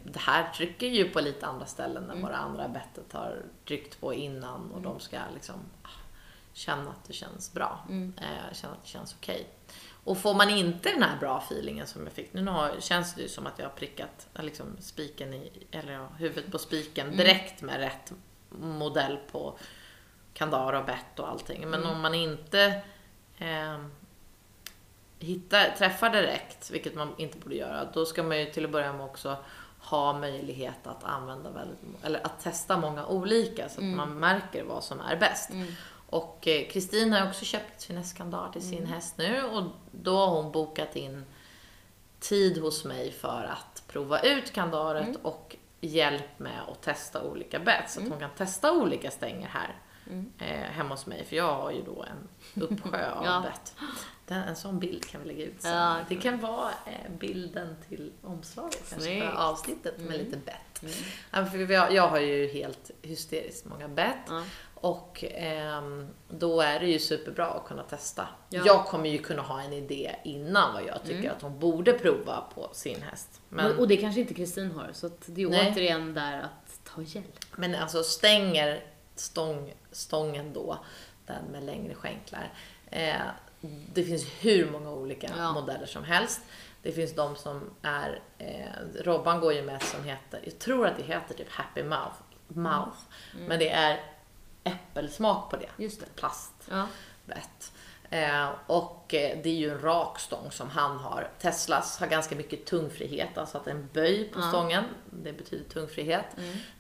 det här trycker ju på lite andra ställen än vad det andra bettet har tryckt på innan och de ska liksom ah, känna att det känns bra. Eh, känna att det känns okej. Och får man inte den här bra feelingen som jag fick, nu har, känns det ju som att jag har prickat eh, liksom, spiken i, eller ja, huvudet på spiken direkt med rätt modell på kandar och bett och allting. Men om man inte eh, hittar, träffar direkt, vilket man inte borde göra, då ska man ju till att börja med också ha möjlighet att använda väldigt, eller att testa många olika så att man märker vad som är bäst. Och eh, Kristin har också köpt ett fineskandar till sin häst nu och då har hon bokat in tid hos mig för att prova ut kandaret och hjälp med att testa olika bett så att hon kan testa olika stänger här eh, hemma hos mig. För jag har ju då en uppsjö av Ja. bett. Den, en sån bild kan vi lägga ut sen. Ja, det kan vara eh, bilden till omslaget kanske för avsnittet med lite bett. För jag, jag har ju helt hysteriskt många bett. Ja. Och ehm, då är det ju superbra att kunna testa. Ja. Jag kommer ju kunna ha en idé innan vad jag tycker att hon borde prova på sin häst. Men, Och, det kanske inte Kristin har, så det är Nej. återigen där att ta hjälp. men alltså stänger stång, stången då, den med längre skänklar. Eh, det finns hur många olika Ja. modeller som helst. Det finns de som är, eh, Robban går ju med ett som heter, jag tror att det heter typ Happy Mouth, mouth men det är äppelsmak på det. Just det. Plast. Ja. Eh, och eh, det är ju en rak stång som han har. Teslas har ganska mycket tungfrihet, alltså att en böj på Ja. stången. Det betyder tungfrihet.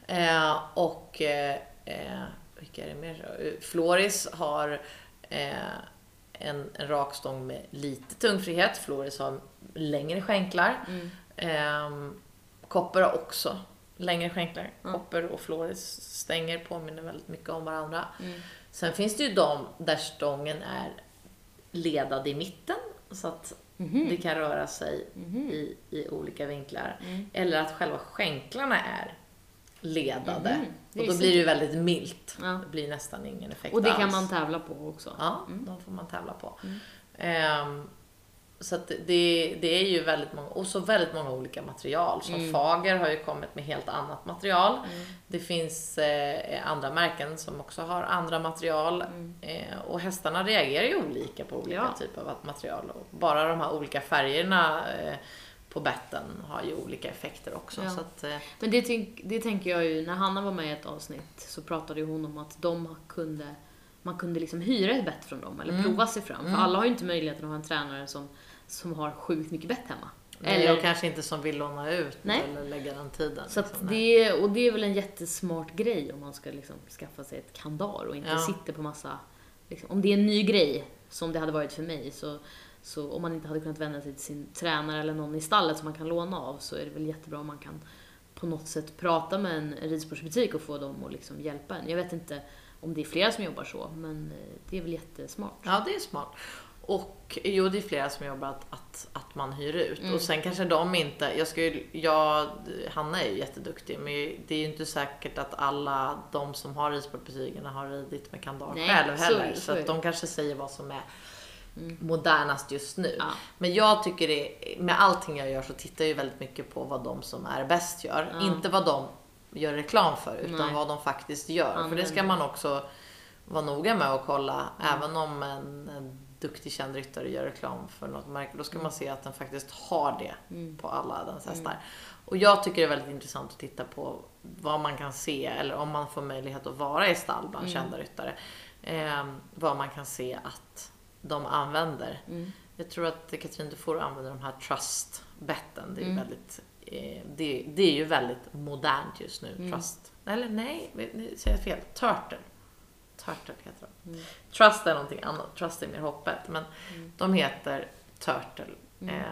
Eh, och eh, eh, vilka är det mer? Eh, Floris har eh, en, en rak stång med lite tungfrihet. Floris har längre skänklar. Eh, Kopper har också längre skänklar. Kopper och Floris stänger påminner väldigt mycket om varandra. Sen finns det ju de där stången är ledad i mitten så att det kan röra sig i, i olika vinklar. Eller att själva skänklarna är ledade. Det Och då blir det ju väldigt milt. Ja. Det blir nästan ingen effekt Och det alls. kan man tävla på också. Ja, de får man tävla på. Ehm, så att det, det är ju väldigt många, och så väldigt många olika material. Som Fager har ju kommit med helt annat material. Det finns eh, andra märken som också har andra material. Eh, och hästarna reagerar ju olika på olika Ja. typer av material. Och bara de här olika färgerna eh, på betten har ju olika effekter också. Ja. Så att, eh, Men det, tänk, det tänker jag ju, när Hanna var med i ett avsnitt så pratade ju hon om att de kunde, man kunde liksom hyra ett bett från dem eller Mm. prova sig fram. Mm. För alla har ju inte möjligheten att ha en tränare som, som har sjukt mycket bett hemma. eller Eller- och kanske inte som vill låna ut Nej. eller lägga den tiden. Så liksom. Det, och det är väl en jättesmart grej om man ska liksom skaffa sig ett kandar och inte Ja. sitter på massa... Liksom, om det är en ny grej, som det hade varit för mig, så, så om man inte hade kunnat vända sig till sin tränare eller någon i stallet som man kan låna av så är det väl jättebra om man kan på något sätt prata med en ridsportsbutik och få dem att liksom hjälpa en. Jag vet inte om det är flera som jobbar så, men eh, det är väl jättesmart. Ja, det är smart. Och jo, det är flera som jobbar att, att, att man hyr ut. Mm. Och sen kanske de inte, jag skulle, jag, Hanna är ju jätteduktig, men det är ju inte säkert att alla de som har ridsportbutikerna har ridit med kandar själv så- heller. så Så, det. att de kanske säger vad som är Mm. modernast just nu. Ja. Men jag tycker det, med allting jag gör så tittar jag ju väldigt mycket på vad de som är bäst gör. Ja. Inte vad de gör reklam för, utan Nej. vad de faktiskt gör. För det ska man också vara noga med att kolla. Även om en, en duktig känd ryttare gör reklam för något märke, då ska man se att den faktiskt har det Mm. på alla dens hästar. Och jag tycker det är väldigt intressant att titta på vad man kan se, eller om man får möjlighet att vara i stall bland Mm. kända ryttare. Eh, vad man kan se att de använder. Mm. Jag tror att Katrin Dufour använder de här trust-betten. Det är, Mm. väldigt, eh, det, det är ju väldigt modernt just nu. Mm. Trust. Eller nej, nu säger jag fel. Turtle. Turtle heter de. Mm. Trust är någonting annat. Trust är mer hoppet. Men Mm. de heter Turtle. Mm. Eh,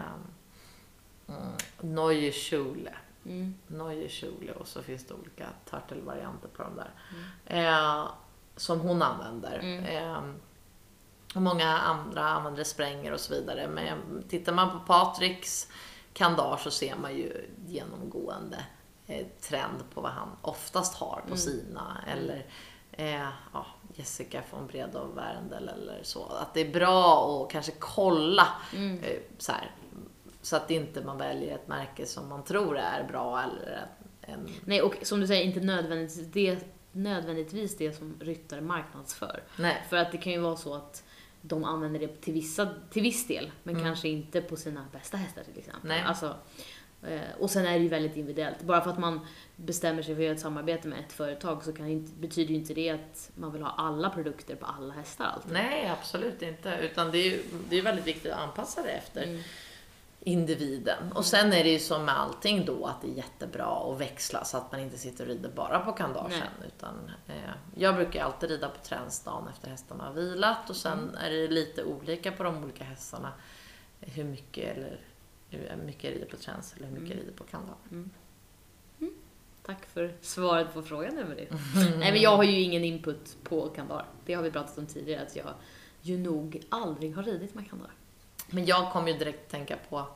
mm, Neue Schule. Mm. Neue Schule och så finns det olika Turtle-varianter på de där. Mm. Eh, som hon använder. Mm. Eh, och många andra använder spränger och så vidare. Men tittar man på Patriks kandar så ser man ju genomgående eh, trend på vad han oftast har på Mm. sina. Eller eh, ja, Jessica von Bredow Werndl eller så. Att det är bra att kanske kolla Mm. eh, så här. Så att inte man väljer ett märke som man tror är bra eller en... Nej, och som du säger, inte nödvändigtvis det, nödvändigtvis det som ryttare marknadsför. Nej. För att det kan ju vara så att de använder det till, vissa, till viss del, men Mm. kanske inte på sina bästa hästar till exempel. Nej. Alltså, eh, och sen är det ju väldigt individuellt. Bara för att man bestämmer sig för att göra ett samarbete med ett företag så kan inte, betyder ju inte det att man vill ha alla produkter på alla hästar alltid. Nej, absolut inte. Utan det är ju det är väldigt viktigt att anpassa det efter Mm. Individen. Och sen är det ju som med allting då att det är jättebra att växla så att man inte sitter och rider bara på kandagen. Utan, eh, jag brukar alltid rida på tränsdagen efter hästarna har vilat och sen Mm. är det lite olika på de olika hästarna hur mycket, eller, hur mycket jag rider på träns eller hur mycket jag Mm. rider på kandar. Tack för svaret på frågan Emelie. Nej men jag har ju ingen input på kandar. Det har vi pratat om tidigare att jag ju nog aldrig har ridit med kandar. Men jag kom ju direkt tänka på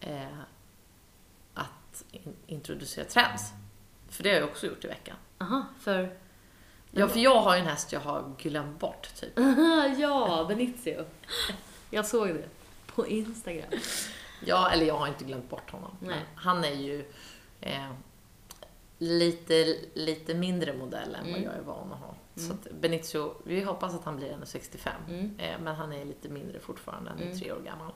eh, att in, introducera träns. För det har jag också gjort i veckan. Aha, för... Ja, för jag har ju en häst jag har glömt bort typ. ja, Benizio. Jag såg det på Instagram. Ja, eller jag har inte glömt bort honom. Nej. Han är ju eh, lite, lite mindre modell än vad Mm. jag är van att ha. Så Mm. att Benicio, vi hoppas att han blir 1,65. Mm. Eh, men han är lite mindre fortfarande, han är Mm. tre år gammal.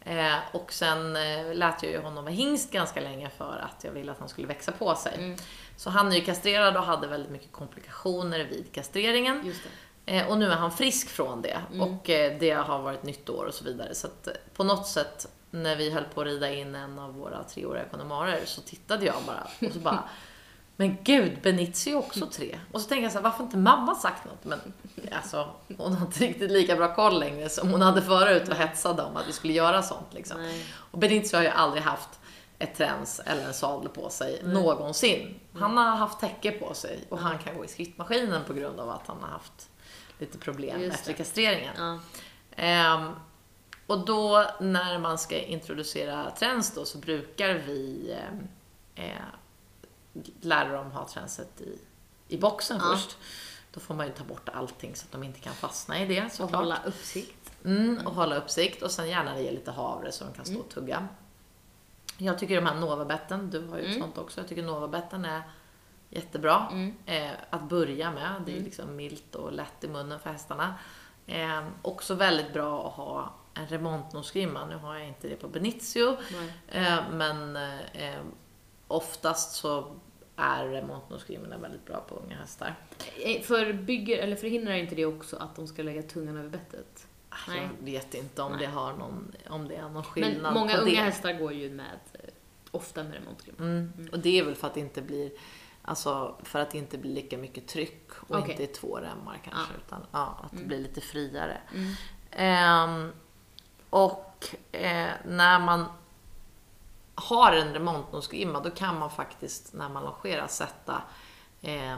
Eh, och sen eh, lät jag ju honom vara hingst ganska länge för att jag ville att han skulle växa på sig. Mm. Så han är ju kastrerad och hade väldigt mycket komplikationer vid kastreringen. Eh, och nu är han frisk från det. Mm. Och eh, det har varit nytt år och så vidare. Så att eh, på något sätt när vi höll på att rida in en av våra treåriga kondomarer så tittade jag bara och så bara Men gud, Benizi är också tre. Och så tänkte jag så här, varför inte mamma sagt något? Men alltså, hon har inte riktigt lika bra koll längre som hon hade förut och hetsade om att vi skulle göra sånt. Liksom. Nej. Och Benizi har ju aldrig haft ett träns eller en sadel på sig Nej. någonsin. Han har haft täcke på sig och han kan gå i skrittmaskinen på grund av att han har haft lite problem efter kastreringen. Ja. Ehm, och då när man ska introducera träns då så brukar vi ehm, eh, lära dem ha tränset i, i boxen Ja. först. Då får man ju ta bort allting så att de inte kan fastna i det Och såklart. hålla uppsikt. Mm, och hålla uppsikt och sen gärna ge lite havre så de kan stå Mm. och tugga. Jag tycker de här Novabetten, du har ju ett Mm. sånt också, jag tycker Novabetten är jättebra Mm. eh, att börja med. Det är Mm. liksom milt och lätt i munnen för hästarna. Eh, också väldigt bra att ha en remontnosgrimma. Nu har jag inte det på Benizio, eh, men eh, oftast så är remontnosgrimmorna väldigt bra på unga hästar. Eh, För bygger, eller förhindrar inte det också att de ska lägga tungan över bettet? Nej. Jag vet inte om Nej. det har någon, om det är någon skillnad Men många på unga det. hästar går ju med, eh, ofta med remontgrimma. Mm. Och det är väl för att det inte blir Alltså för att det inte blir lika mycket tryck och Okej. inte två remmar kanske. Utan ja, att det blir lite friare. Mm. Ehm, och eh, när man har en remontnosgrimma då kan man faktiskt när man longerar sätta eh,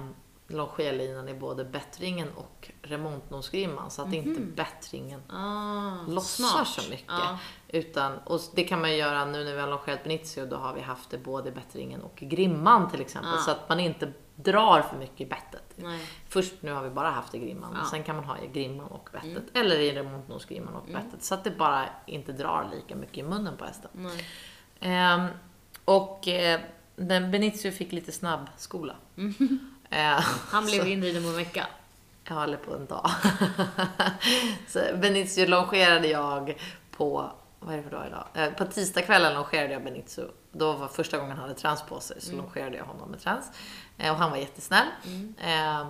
longerlinan i både bättringen och remontnosgrimman så att inte bättringen Ah, lossar smart. så mycket. Ja. Utan, och det kan man göra nu när vi har longerat Benizio, då har vi haft det både i bättringen och i grimman till exempel. Ja. Så att man inte drar för mycket i bettet. Nej. Först nu har vi bara haft det i grimman, Ja. Mm. sen kan man ha i grimman och bettet. Eller i remontnosgrimman och bettet. Så att det bara inte drar lika mycket i munnen på hästen. Nej. Ehm, och eh, den Benizio fick lite snabbskola. Eh, Han blev inriden på en vecka. Ja, eller på en dag. så Benizio longerade jag på, vad är det för dag idag? Eh, på tisdagskvällen longerade jag Benizio. Då var första gången han hade träns på sig, så longerade jag honom med träns. Eh, och han var jättesnäll. Eh,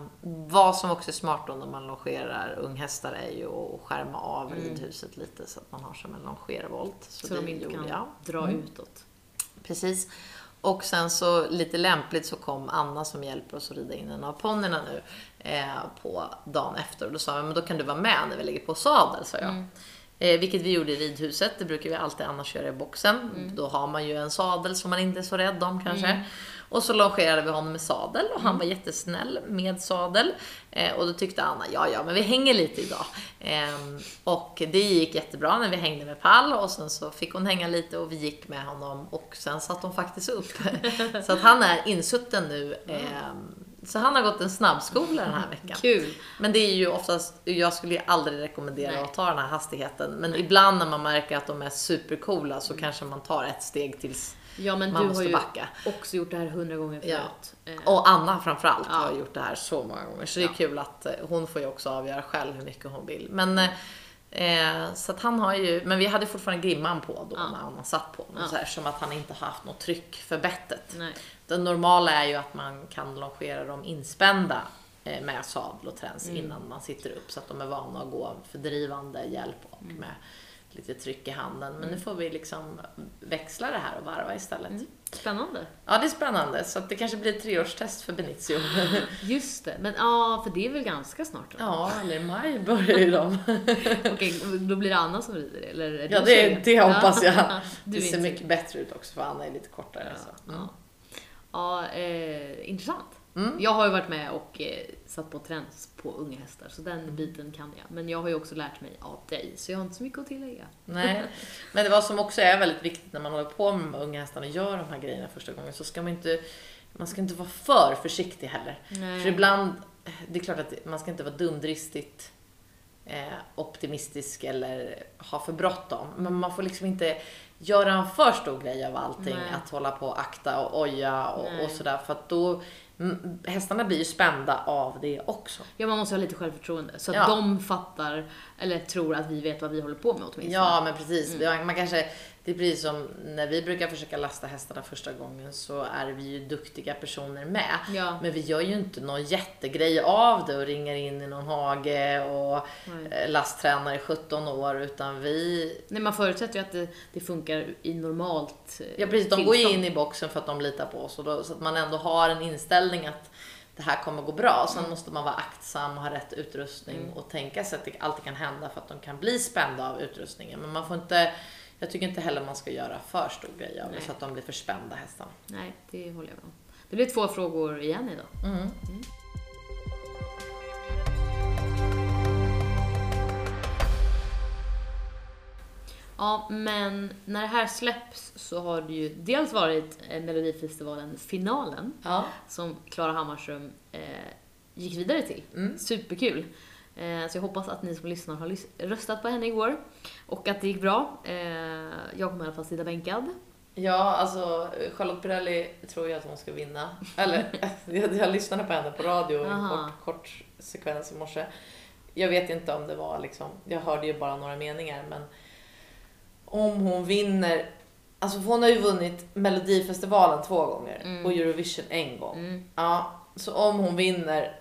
vad som också är smart då när man longerar unghästar är ju att skärma av ridhuset lite så att man har som en longervolt. Så, det de inte kan jag. dra utåt. Precis. Och sen så lite lämpligt så kom Anna som hjälper oss att rida in en av ponnyerna nu eh, på dagen efter. Och då sa jag, men då kan du vara med när vi lägger på sadel, sa jag. Eh, vilket vi gjorde i ridhuset, det brukar vi alltid annars göra i boxen. Då har man ju en sadel som man inte är så rädd om kanske. Och så longerade vi honom med sadel och han var jättesnäll med sadel. Eh, och då tyckte Anna, ja ja men vi hänger lite idag. Ehm, och det gick jättebra när vi hängde med pall och sen så fick hon hänga lite och vi gick med honom och sen satt hon faktiskt upp. så att han är insutten nu. Ehm, så han har gått en snabbskola den här veckan. Kul! Men det är ju oftast, jag skulle ju aldrig rekommendera Nej. att ta den här hastigheten. Men ibland när man märker att de är supercoola så kanske man tar ett steg tills Ja men Man du har ju backa. också gjort det här hundra gånger Ja. förut. Eh, Och Anna framförallt Ja. har gjort det här så många gånger. Så det är Ja. kul att eh, hon får ju också avgöra själv hur mycket hon vill. Men, eh, eh, så att han har ju, men vi hade fortfarande grimman på då Ja. när Anna satt på honom. Ja. Så här, som att han inte har haft något tryck för bettet. Nej. Det normala är ju att man kan longera dem inspända eh, med sadel och träns Mm. innan man sitter upp så att de är vana att gå för drivande hjälp och Mm. med lite tryck i handen. Men nu får vi liksom växla det här och varva istället. Mm. Spännande. Ja, det är spännande. Så att det kanske blir ett treårstest för Benizio. Just det. Men ja, för det är väl ganska snart då? ja, eller i maj börjar ju de. Okej, då blir det Anna som rider eller är Ja, det, det hoppas jag. Det ser mycket bättre ut också för Anna är lite kortare. Ja, Så. Mm. ja. Ja eh, intressant. Mm. Jag har ju varit med och eh, satt på träns på unga hästar, så den biten kan jag. Men jag har ju också lärt mig av dig, så jag har inte så mycket att tillägga. Nej, men det vad som också är väldigt viktigt när man håller på med unga hästarna och gör de här grejerna första gången så ska man inte, man ska inte vara för försiktig heller. Nej. För ibland, det är klart att man ska inte vara dumdristigt eh, optimistisk eller ha för bråttom. Men man får liksom inte göra en för stor grej av allting. Nej. Att hålla på och akta och oja och, och sådär. För att då, mm, hästarna blir ju spända av det också. Ja, man måste ha lite självförtroende så att Ja. de fattar, eller tror att vi vet vad vi håller på med åtminstone. Ja, men precis. Mm. Man kanske, det är precis som när vi brukar försöka lasta hästarna första gången så är vi ju duktiga personer med. Ja. Men vi gör ju inte någon jättegrej av det och ringer in i någon hage och Nej. eh, lasttränar i 17 år utan vi... Nej, man förutsätter ju att det, det funkar i normalt eh, Ja precis, de går ju in i boxen för att de litar på oss och då, så att man ändå har en inställning att det här kommer gå bra. Sen måste man vara aktsam och ha rätt utrustning och tänka sig att det alltid kan hända för att de kan bli spända av utrustningen. Men man får inte, jag tycker inte heller man ska göra för stor grej av det så att de blir för spända hästarna. Nej, det håller jag med om. Det blir två frågor igen idag. Mm. Ja, men när det här släpps så har det ju dels varit eh, Melodifestivalen-finalen Ja. som Klara Hammarström eh, gick vidare till. Mm. Superkul! Eh, så jag hoppas att ni som lyssnar har röstat på henne igår och att det gick bra. Eh, jag kommer i alla fall sitta bänkad. Ja, alltså Charlotte Perrelli tror jag att hon ska vinna. Eller, jag, jag lyssnade på henne på radio i en kort, kort sekvens i morse. Jag vet inte om det var liksom, jag hörde ju bara några meningar men om hon vinner, alltså hon har ju vunnit Melodifestivalen två gånger Mm. och Eurovision en gång. Mm. Ja, så om hon vinner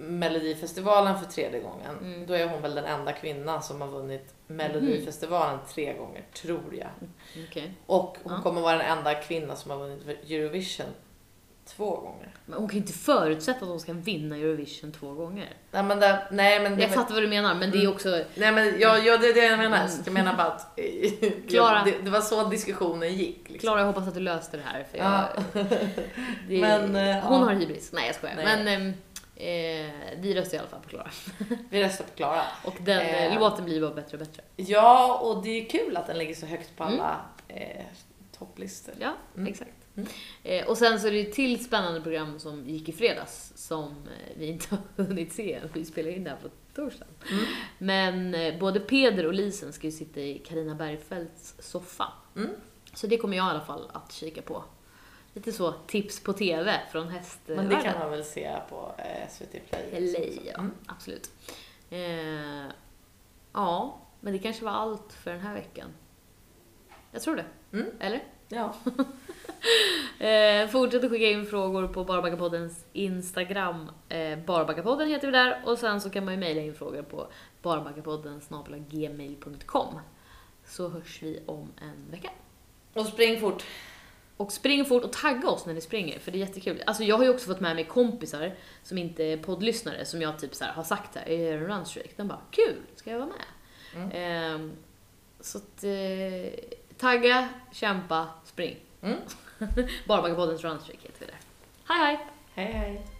Melodifestivalen för tredje gången, Mm. då är hon väl den enda kvinna som har vunnit Melodifestivalen tre gånger, tror jag. Okej. Och hon Ja. kommer vara den enda kvinna som har vunnit Eurovision två gånger. Men hon kan ju inte förutsätta att hon ska vinna Eurovision två gånger. Nej men det, nej, men, Jag fattar vad du menar, men det är också... Nej men jag, jag, det är det jag menar. Mm. Jag menar bara att Klara. det, det var så diskussionen gick. Liksom. Klara, jag hoppas att du löste det här. För jag, Ja. det, Men, eh, hon ja. har hybris. Nej, jag skojar. Nej. Men ehm, eh, vi röstar i alla fall på Klara. Vi röstar på Klara. Och den eh, Eh. låten blir bara bättre och bättre. Ja, och det är kul att den ligger så högt på alla eh, topplistor. Ja, Mm. exakt. Mm. Eh, och sen så är det ett till spännande program som gick i fredags som eh, vi inte har hunnit se. Vi spelar in det här på torsdagen. Mm. Men eh, både Peder och Lisen ska ju sitta i Karina Bergfeldts soffa. Mm. Så det kommer jag i alla fall att kika på. Lite så tips på TV från Men hästvärlden. det kan man väl se på eh, SVT Play? LA, också. ja. Mm. Absolut. Eh, ja, men det kanske var allt för den här veckan. Jag tror det. Mm. Eller? Ja. Eh, fortsätt att skicka in frågor på Barbackapoddens Instagram. Eh, Barbackapodden heter vi där. Och sen så kan man ju mejla in frågor på barbackapodden gmail.com. Så hörs vi om en vecka. Och spring fort. Och spring fort och tagga oss när ni springer, för det är jättekul. Alltså jag har ju också fått med mig kompisar som inte är poddlyssnare, som jag typ så har sagt här, är det en runstreak? De bara, kul, ska jag vara med? Mm. Ehm, så att, eh, tagga, kämpa, spring. Mm. Barbackapoddens runstreak heter vi där. Hej hej! Hej hej.